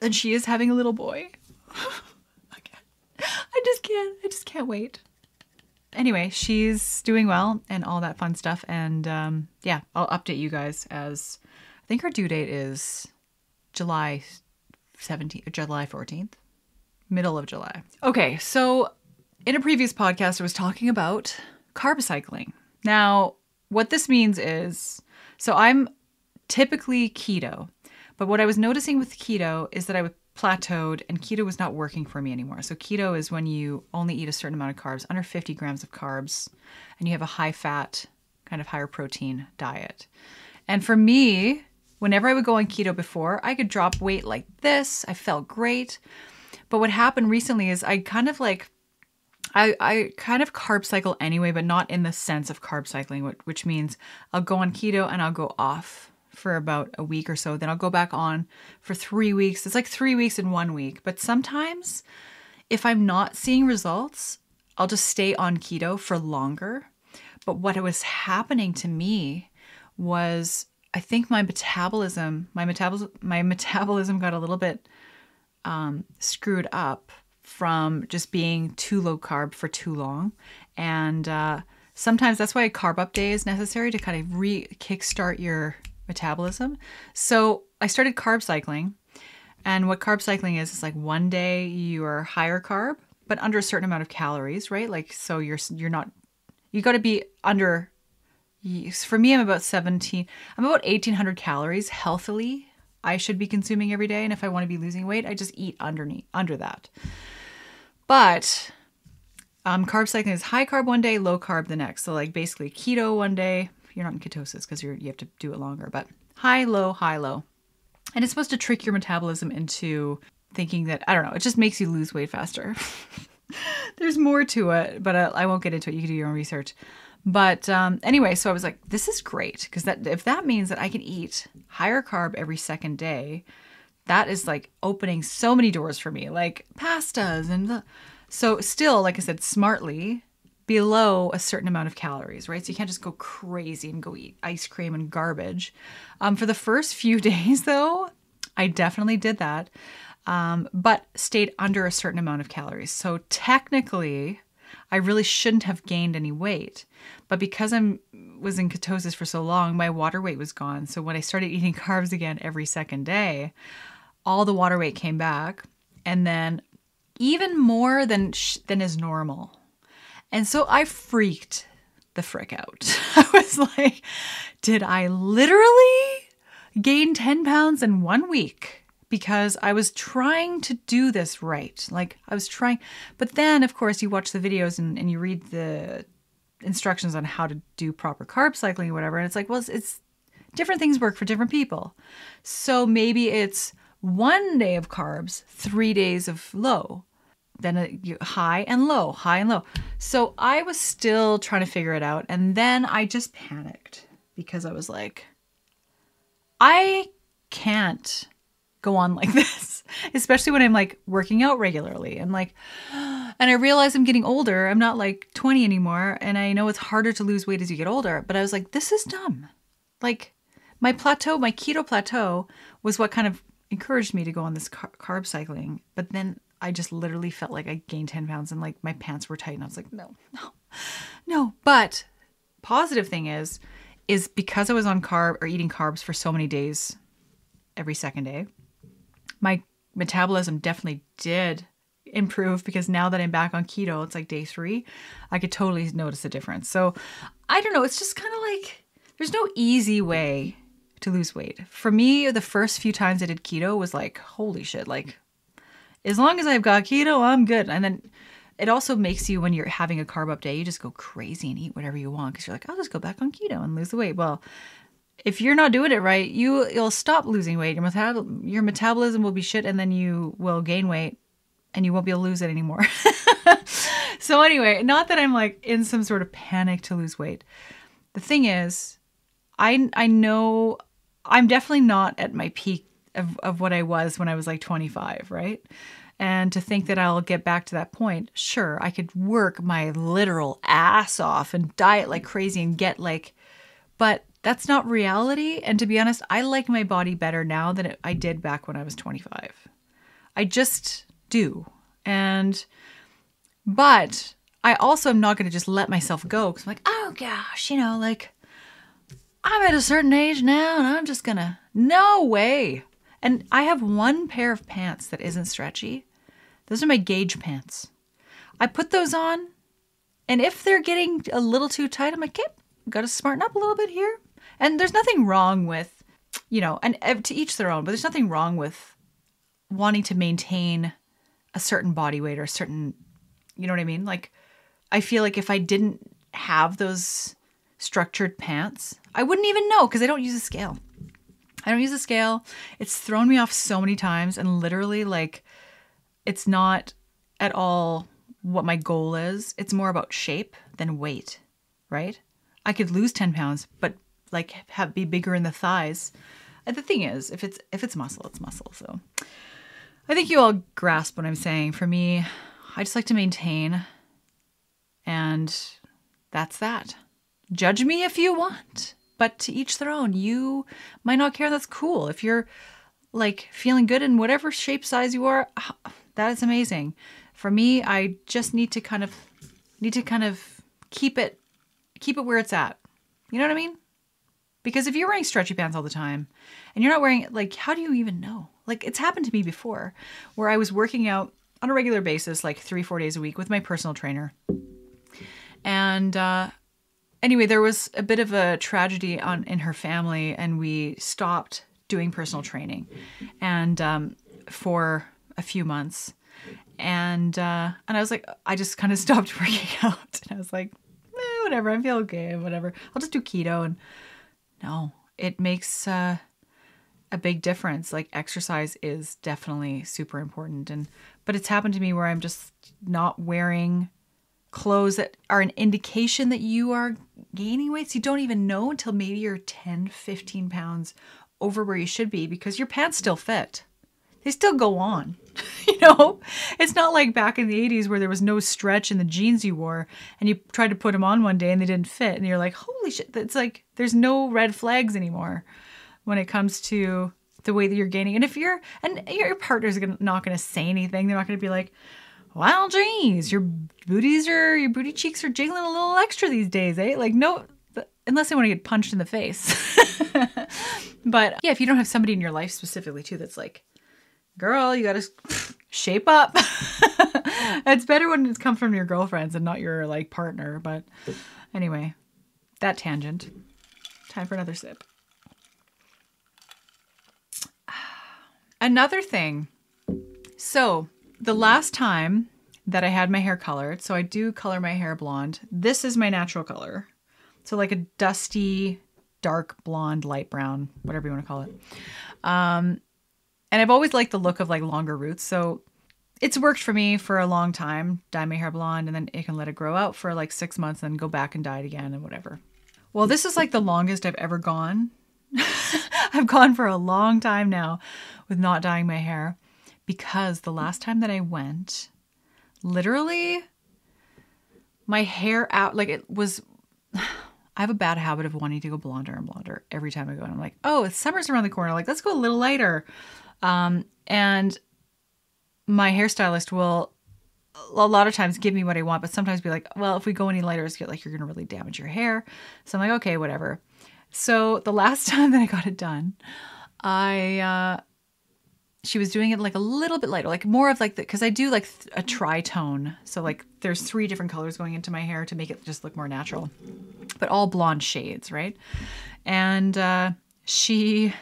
And she is having a little boy. I can't. I just can't. I just can't wait. Anyway, she's doing well and all that fun stuff. And um, yeah, I'll update you guys as I think her due date is July 17th, July 14th, middle of July. Okay, so in a previous podcast, I was talking about carb cycling. Now, what this means is so I'm typically keto, but what I was noticing with keto is that I plateaued and keto was not working for me anymore. So, keto is when you only eat a certain amount of carbs, under 50 grams of carbs, and you have a high fat, kind of higher protein diet. And for me, whenever I would go on keto before, I could drop weight like this. I felt great. But what happened recently is I kind of like I, I kind of carb cycle anyway, but not in the sense of carb cycling, which, means I'll go on keto and I'll go off for about a week or so. Then I'll go back on for three weeks. It's like three weeks in one week. But sometimes if I'm not seeing results, I'll just stay on keto for longer. But what was happening to me was I think my metabolism, my metabolism, my metabolism got a little bit um, screwed up from just being too low carb for too long. And uh, sometimes that's why a carb up day is necessary to kind of re kickstart your metabolism. So I started carb cycling. And what carb cycling is, is like one day you are higher carb, but under a certain amount of calories, right? Like, so you're, you're not, you got to be under, for me, I'm about 17, I'm about 1800 calories healthily. I should be consuming every day. And if I want to be losing weight, I just eat underneath, under that. But um, carb cycling is high carb one day, low carb the next. So like basically keto one day. You're not in ketosis because you're you have to do it longer, but high, low, high, low. And it's supposed to trick your metabolism into thinking that I don't know. It just makes you lose weight faster. There's more to it, but I, I, won't get into it. You can do your own research. But um, anyway, so I was like, this is great because that if that means that I can eat higher carb every second day, that is like opening so many doors for me, like pastas and the, so still, like I said, smartly below a certain amount of calories, right? So you can't just go crazy and go eat ice cream and garbage. Um, for the first few days, though, I definitely did that, um, but stayed under a certain amount of calories. So technically, I really shouldn't have gained any weight. But because I was in ketosis for so long, my water weight was gone. So when I started eating carbs again every second day, all the water weight came back and then even more than than is normal. And so I freaked the frick out. I was like, did I literally gain 10 pounds in one week? Because I was trying to do this right. Like, I was trying. But then, of course, you watch the videos and, and you read the instructions on how to do proper carb cycling or whatever. And it's like, well, it's, it's different things work for different people. So maybe it's one day of carbs, three days of low, then a high and low, high and low. So I was still trying to figure it out. And then I just panicked because I was like, I can't go on like this, especially when I'm like working out regularly and like, and I realize I'm getting older. I'm not like 20 anymore. And I know it's harder to lose weight as you get older, but I was like, this is dumb. Like, my plateau, my keto plateau was what kind of encouraged me to go on this car- carb cycling. But then I just literally felt like I gained 10 pounds and like my pants were tight. And I was like, no, no, no. But positive thing is, is because I was on carb or eating carbs for so many days every second day, my metabolism definitely did improve because now that I'm back on keto, it's like day three, I could totally notice a difference. So I don't know. It's just kind of like there's no easy way to lose weight. For me, the first few times I did keto was like, holy shit, like as long as I've got keto, I'm good. And then it also makes you when you're having a carb up day, you just go crazy and eat whatever you want because you're like, I'll just go back on keto and lose the weight. Well, if you're not doing it right, you you'll stop losing weight. Your metab- your metabolism will be shit, and then you will gain weight, and you won't be able to lose it anymore. so anyway, not that I'm like in some sort of panic to lose weight. The thing is, I I know I'm definitely not at my peak of, of what I was when I was like 25, right? And to think that I'll get back to that point, sure, I could work my literal ass off and diet like crazy and get like, but that's not reality. And to be honest, I like my body better now than I did back when I was 25. I just do. And, but I also am not going to just let myself go because I'm like, oh gosh, you know, like I'm at a certain age now and I'm just going to, no way. And I have one pair of pants that isn't stretchy. Those are my gauge pants. I put those on, and if they're getting a little too tight, I'm like, okay, got to smarten up a little bit here. And there's nothing wrong with, you know, and uh, to each their own, but there's nothing wrong with wanting to maintain a certain body weight or a certain, you know what I mean? Like, I feel like if I didn't have those structured pants, I wouldn't even know because I don't use a scale. I don't use a scale. It's thrown me off so many times and literally like it's not at all what my goal is. It's more about shape than weight, right? I could lose 10 pounds, but like have be bigger in the thighs. And the thing is, if it's if it's muscle, it's muscle. So I think you all grasp what I'm saying. For me, I just like to maintain and that's that. Judge me if you want but to each their own. You might not care. That's cool. If you're like feeling good in whatever shape size you are, ah, that is amazing. For me, I just need to kind of need to kind of keep it keep it where it's at. You know what I mean? Because if you're wearing stretchy pants all the time and you're not wearing like how do you even know? Like it's happened to me before where I was working out on a regular basis like 3-4 days a week with my personal trainer. And uh anyway, there was a bit of a tragedy on in her family, and we stopped doing personal training, and um, for a few months, and uh, and I was like, I just kind of stopped working out, and I was like, eh, whatever, I feel okay, whatever, I'll just do keto, and no, it makes. Uh, a big difference like exercise is definitely super important and but it's happened to me where i'm just not wearing clothes that are an indication that you are gaining weight. So you don't even know until maybe you're 10, 15 pounds over where you should be because your pants still fit. They still go on. you know, it's not like back in the 80s where there was no stretch in the jeans you wore and you tried to put them on one day and they didn't fit. And you're like, holy shit, it's like there's no red flags anymore when it comes to the way that you're gaining. And if you're, and your partner's not going to say anything, they're not going to be like, Wow, geez, your booties are your booty cheeks are jiggling a little extra these days, eh? Like no, unless they want to get punched in the face. but yeah, if you don't have somebody in your life specifically too, that's like, girl, you got to shape up. it's better when it's come from your girlfriends and not your like partner. But anyway, that tangent. Time for another sip. Another thing. So the last time that I had my hair colored, so I do color my hair blonde. This is my natural color. So like a dusty, dark blonde, light brown, whatever you want to call it. Um, and I've always liked the look of like longer roots. So it's worked for me for a long time. Dye my hair blonde and then it can let it grow out for like six months and then go back and dye it again and whatever. Well, this is like the longest I've ever gone. I've gone for a long time now with not dyeing my hair because the last time that I went, literally my hair out like it was I have a bad habit of wanting to go blonder and blonder every time I go. And I'm like, oh, it's summer's around the corner. Like, let's go a little lighter. Um, and my hairstylist will a lot of times give me what I want, but sometimes be like, well, if we go any lighter, it's like you're gonna really damage your hair. So I'm like, okay, whatever. So the last time that I got it done, I uh, she was doing it like a little bit lighter, like more of like the because I do like th- a tritone. So like there's three different colors going into my hair to make it just look more natural, but all blonde shades, right? And uh, she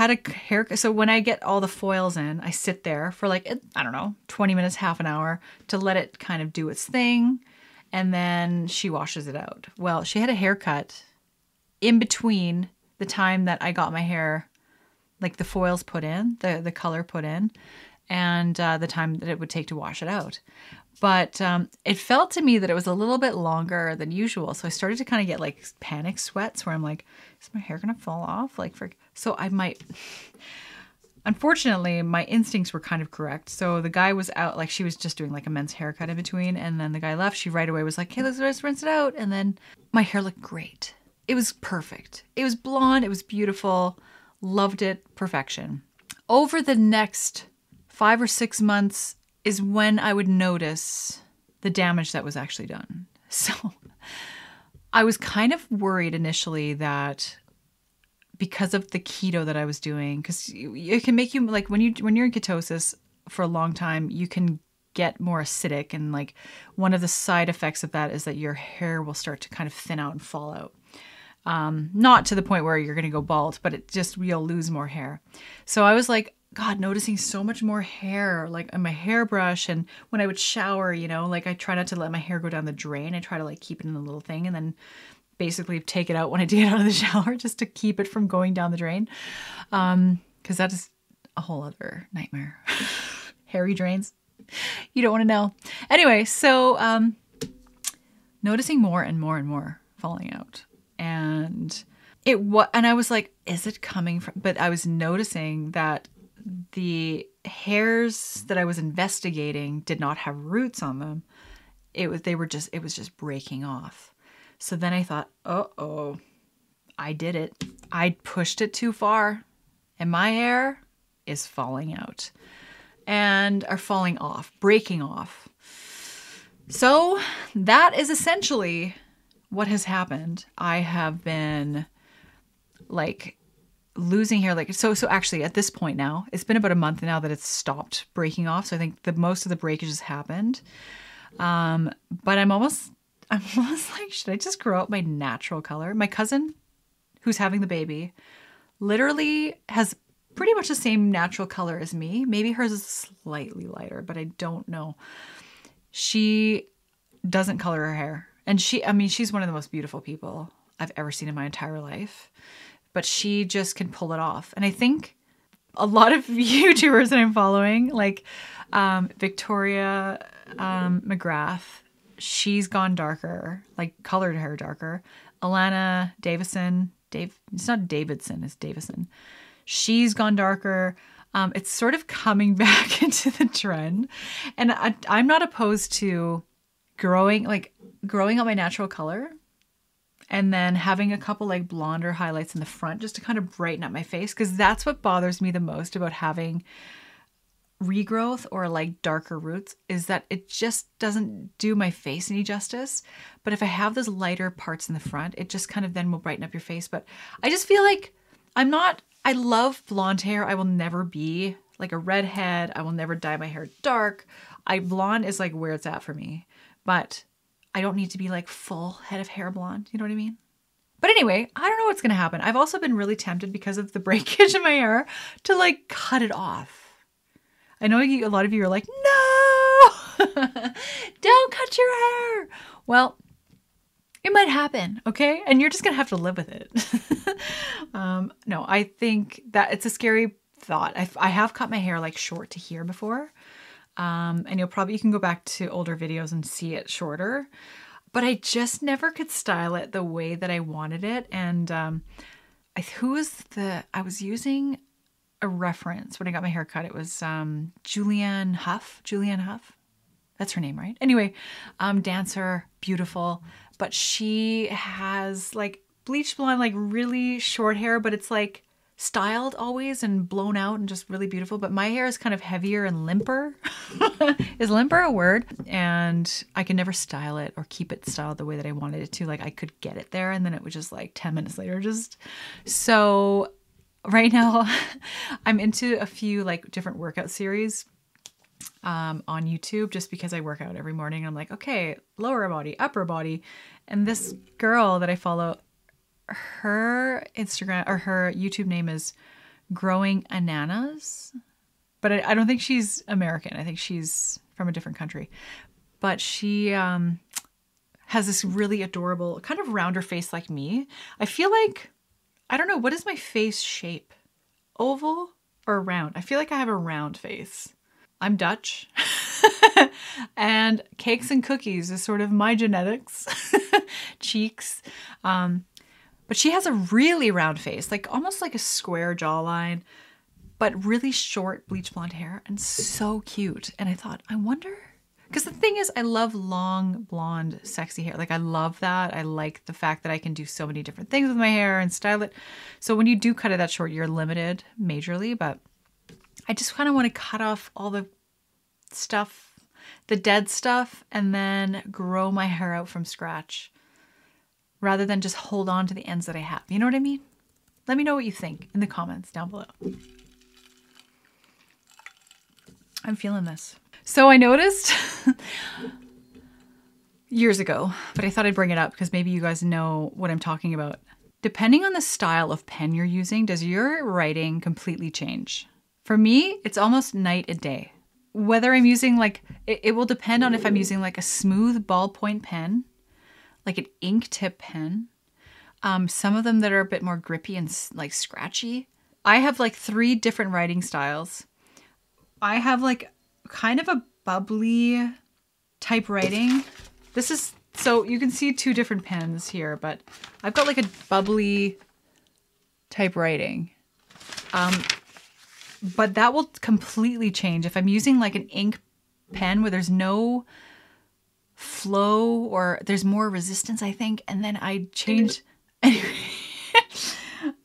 had a hair. So when I get all the foils in, I sit there for like I don't know, 20 minutes, half an hour to let it kind of do its thing, and then she washes it out. Well, she had a haircut in between the time that I got my hair like the foils put in, the the color put in, and uh, the time that it would take to wash it out. But um, it felt to me that it was a little bit longer than usual, so I started to kind of get like panic sweats where I'm like, is my hair gonna fall off? Like for so I might. Unfortunately, my instincts were kind of correct. So the guy was out, like she was just doing like a men's haircut in between, and then the guy left. She right away was like, "Hey, let's, let's rinse it out," and then my hair looked great. It was perfect. It was blonde. It was beautiful. Loved it. Perfection. Over the next five or six months is when I would notice the damage that was actually done. So I was kind of worried initially that because of the keto that I was doing, because it can make you like when you when you're in ketosis for a long time, you can get more acidic, and like one of the side effects of that is that your hair will start to kind of thin out and fall out. Um, not to the point where you're going to go bald, but it just you'll lose more hair. So I was like, God, noticing so much more hair, like on my hairbrush, and when I would shower, you know, like I try not to let my hair go down the drain. I try to like keep it in a little thing, and then basically take it out when I get out of the shower just to keep it from going down the drain. Um, because that is a whole other nightmare. Hairy drains. You don't want to know. Anyway, so um, noticing more and more and more falling out and it was and i was like is it coming from but i was noticing that the hairs that i was investigating did not have roots on them. It was they were just it was just breaking off. So then i thought uh-oh i did it. I pushed it too far and my hair is falling out and are falling off breaking off. So that is essentially what has happened. I have been like losing hair like so so actually at this point now it's been about a month now that it's stopped breaking off. So i think the most of the breakage has happened. Um but i'm almost i'm almost like should i just grow out my natural color? My cousin who's having the baby literally has pretty much the same natural color as me. Maybe hers is slightly lighter but i don't know. She doesn't color her hair. And she, I mean, she's one of the most beautiful people I've ever seen in my entire life. But she just can pull it off. And I think a lot of YouTubers that I'm following, like um, Victoria um, McGrath, she's gone darker, like colored hair darker. Alana Davison, Dave, it's not Davidson, it's Davison. She's gone darker. Um, it's sort of coming back into the trend. And I, I'm not opposed to growing, like, growing out my natural color and then having a couple like blonder highlights in the front just to kind of brighten up my face because that's what bothers me the most about having regrowth or like darker roots is that it just doesn't do my face any justice. But if i have those lighter parts in the front it just kind of then will brighten up your face. But i just feel like i'm not i love blonde hair. I will never be like a redhead. I will never dye my hair dark. I blonde is like where it's at for me. But I don't need to be like full head of hair blonde. You know what I mean? But anyway, I don't know what's going to happen. I've also been really tempted because of the breakage in my hair to like cut it off. I know a lot of you are like, no, don't cut your hair. Well, it might happen, okay? And you're just going to have to live with it. um, no, I think that it's a scary thought. I've, I have cut my hair like short to here before. Um, and you'll probably, you can go back to older videos and see it shorter. But I just never could style it the way that I wanted it. And um, I, who was the, I was using a reference when I got my hair cut. It was um, Julianne Hough. Julianne Hough. That's her name, right? Anyway, um, dancer, beautiful. But she has like bleach blonde, like really short hair, but it's like styled always and blown out and just really beautiful, but my hair is kind of heavier and limper. is limper a word? And I can never style it or keep it styled the way that I wanted it to. Like I could get it there and then it would just like 10 minutes later just so right now I'm into a few like different workout series um, on YouTube just because I work out every morning. I'm like, okay, lower body, upper body. And this girl that I follow, her Instagram or her YouTube name is Growing Annanas. But I, I don't think she's American. I think she's from a different country. But she um, has this really adorable, kind of rounder face like me. I feel like, I don't know, what is my face shape? Oval or round? I feel like I have a round face. I'm Dutch. and cakes and cookies is sort of my genetics. Cheeks. Um, but she has a really round face, like almost like a square jawline, but really short bleach blonde hair and so cute. And I thought, I wonder. Because the thing is, I love long, blonde, sexy hair. Like, I love that. I like the fact that I can do so many different things with my hair and style it. So, when you do cut it that short, you're limited majorly, but I just kind of want to cut off all the stuff, the dead stuff, and then grow my hair out from scratch rather than just hold on to the ends that I have. You know what I mean? Let me know what you think in the comments down below. I'm feeling this. So I noticed years ago, but I thought I'd bring it up because maybe you guys know what I'm talking about. Depending on the style of pen you're using, does your writing completely change? For me, it's almost night and day. Whether I'm using like, it, it will depend on if I'm using like a smooth ballpoint pen, like an ink tip pen, um, some of them that are a bit more grippy and like scratchy. I have like three different writing styles. I have like kind of a bubbly type writing. This is so you can see two different pens here, but I've got like a bubbly type writing. Um, but that will completely change if I'm using like an ink pen where there's no flow or there's more resistance, I think, and then I change.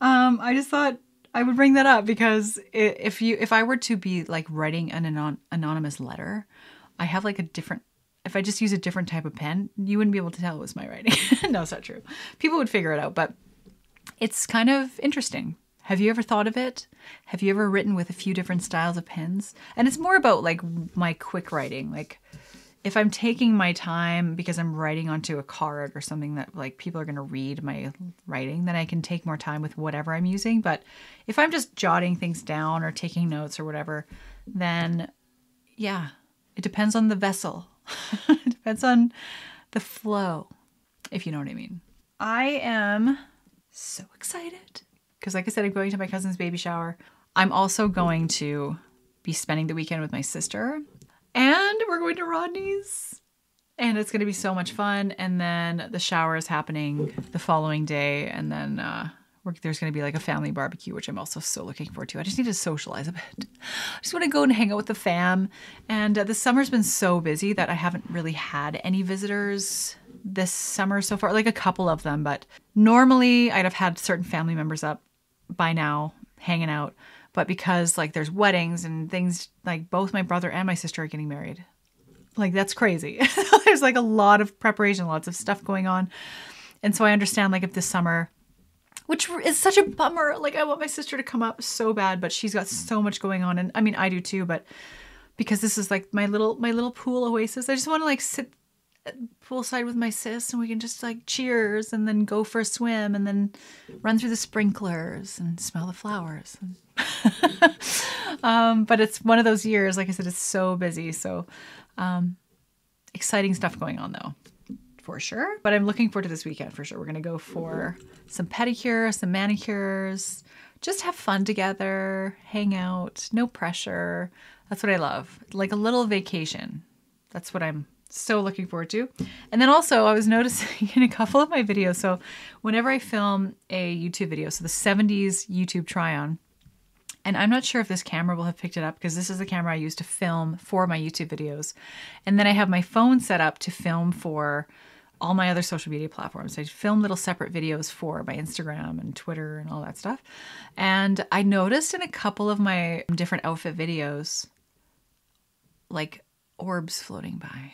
um, I just thought I would bring that up because if you if I were to be like writing an anon- anonymous letter, I have like a different if I just use a different type of pen, you wouldn't be able to tell it was my writing. no, it's not true. People would figure it out, but it's kind of interesting. Have you ever thought of it? Have you ever written with a few different styles of pens? And it's more about like my quick writing. Like if I'm taking my time because I'm writing onto a card or something that like people are going to read my writing, then I can take more time with whatever I'm using. But if I'm just jotting things down or taking notes or whatever, then yeah, it depends on the vessel. it depends on the flow, if you know what I mean. I am so excited because, like I said, I'm going to my cousin's baby shower. I'm also going to be spending the weekend with my sister and we're going to Rodney's. And it's going to be so much fun. And then the shower is happening the following day. And then uh, there's going to be like a family barbecue, which I'm also so looking forward to. I just need to socialize a bit. I just want to go and hang out with the fam. And uh, the summer's been so busy that I haven't really had any visitors this summer so far, like a couple of them. But normally I'd have had certain family members up by now hanging out but because like there's weddings and things like both my brother and my sister are getting married. Like that's crazy. There's like a lot of preparation lots of stuff going on. And so i understand like if this summer which is such a bummer like i want my sister to come up so bad but she's got so much going on. And i mean i do too but because this is like my little my little pool oasis i just want to like sit poolside with my sis and we can just like cheers and then go for a swim and then run through the sprinklers and smell the flowers. um, but it's one of those years, like I said, it's so busy. So um, exciting stuff going on though, for sure. But I'm looking forward to this weekend for sure. We're going to go for some pedicure, some manicures, just have fun together, hang out, no pressure. That's what I love. Like a little vacation. That's what I'm so looking forward to. And then also, I was noticing in a couple of my videos. So, whenever I film a YouTube video, so the 70s YouTube try on, and I'm not sure if this camera will have picked it up because this is the camera I use to film for my YouTube videos. And then I have my phone set up to film for all my other social media platforms. I film little separate videos for my Instagram and Twitter and all that stuff. And I noticed in a couple of my different outfit videos, like orbs floating by.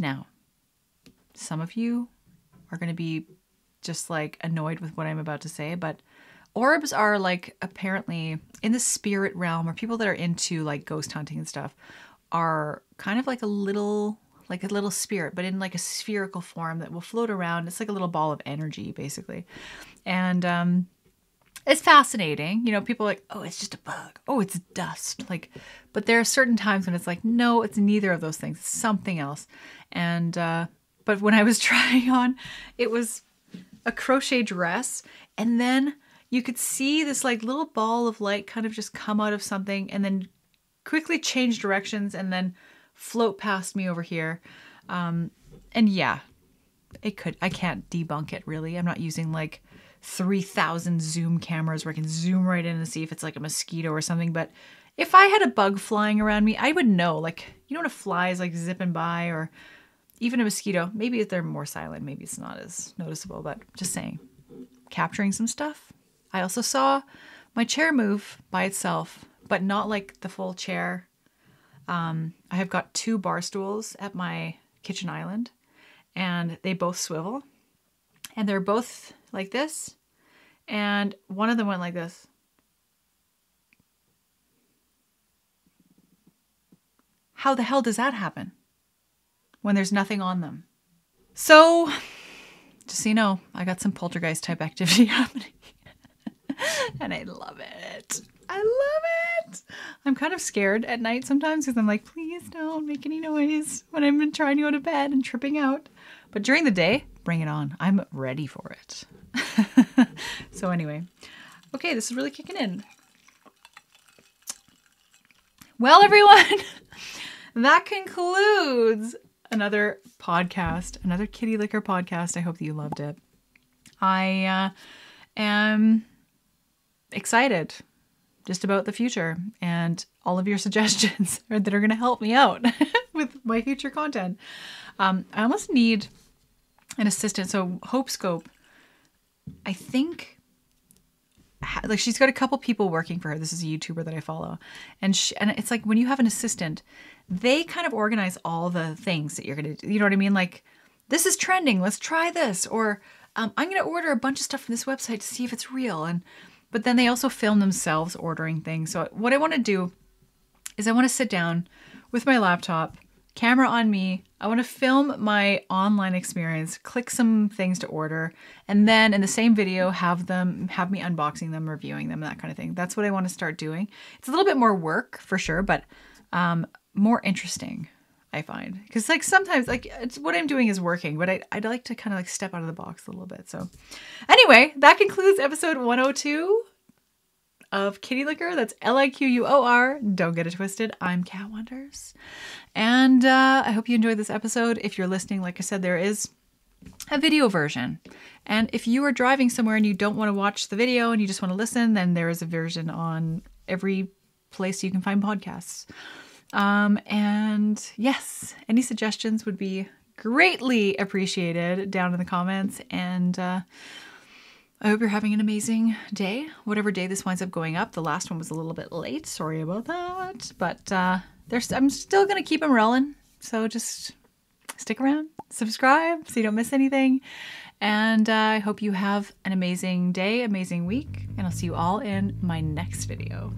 Now, some of you are going to be just like annoyed with what I'm about to say, but Orbs are like apparently in the spirit realm, or people that are into like ghost hunting and stuff are kind of like a little like a little spirit, but in like a spherical form that will float around. It's like a little ball of energy, basically. And um, it's fascinating. You know, people are like, oh, it's just a bug. Oh, it's dust. Like, but there are certain times when it's like, no, it's neither of those things. It's something else. And uh, but when I was trying on, it was a crochet dress, and then you could see this like little ball of light kind of just come out of something, and then quickly change directions, and then float past me over here. Um, and yeah, it could. I can't debunk it really. I'm not using like 3,000 zoom cameras where I can zoom right in and see if it's like a mosquito or something. But if I had a bug flying around me, I would know. Like, you know, when a fly is like zipping by or even a mosquito, maybe they're more silent, maybe it's not as noticeable, but just saying, capturing some stuff. I also saw my chair move by itself, but not like the full chair. Um, I have got two bar stools at my kitchen island, and they both swivel, and they're both like this, and one of them went like this. How the hell does that happen when there's nothing on them? So, just so you know, I got some poltergeist type activity happening. and I love it. I love it. I'm kind of scared at night sometimes because I'm like, please don't make any noise when I'm trying to go to bed and tripping out. But during the day, bring it on. I'm ready for it. so, anyway, okay, this is really kicking in. Well, everyone, that concludes another podcast, another kitty liquor podcast. I hope that you loved it. I uh, am excited just about the future and all of your suggestions that are going to help me out with my future content. Um, I almost need an assistant. So HopeScope, I think, like she's got a couple people working for her. This is a YouTuber that I follow, and she, and it's like when you have an assistant, they kind of organize all the things that you're gonna do. You know what I mean? Like this is trending. Let's try this, or um, I'm gonna order a bunch of stuff from this website to see if it's real. And but then they also film themselves ordering things. So what I want to do is I want to sit down with my laptop camera on me. I want to film my online experience, click some things to order, and then in the same video have them have me unboxing them, reviewing them, that kind of thing. That's what I want to start doing. It's a little bit more work for sure, but um, more interesting. I find because like sometimes like it's what I'm doing is working, but I, I'd like to kind of like step out of the box a little bit. So anyway, that concludes episode 102 of Kitty Liquor. That's L I Q U O R. Don't get it twisted. I'm Kat Wonders. And uh, I hope you enjoyed this episode. If you're listening, like I said, there is a video version. And if you are driving somewhere and you don't want to watch the video and you just want to listen, then there is a version on every place you can find podcasts. Um, and yes, any suggestions would be greatly appreciated down in the comments. And uh, I hope you're having an amazing day, whatever day this winds up going up. The last one was a little bit late. Sorry about that. But uh, there's, I'm still going to keep them rolling. So just stick around, subscribe so you don't miss anything. And uh, I hope you have an amazing day, amazing week. And I'll see you all in my next video.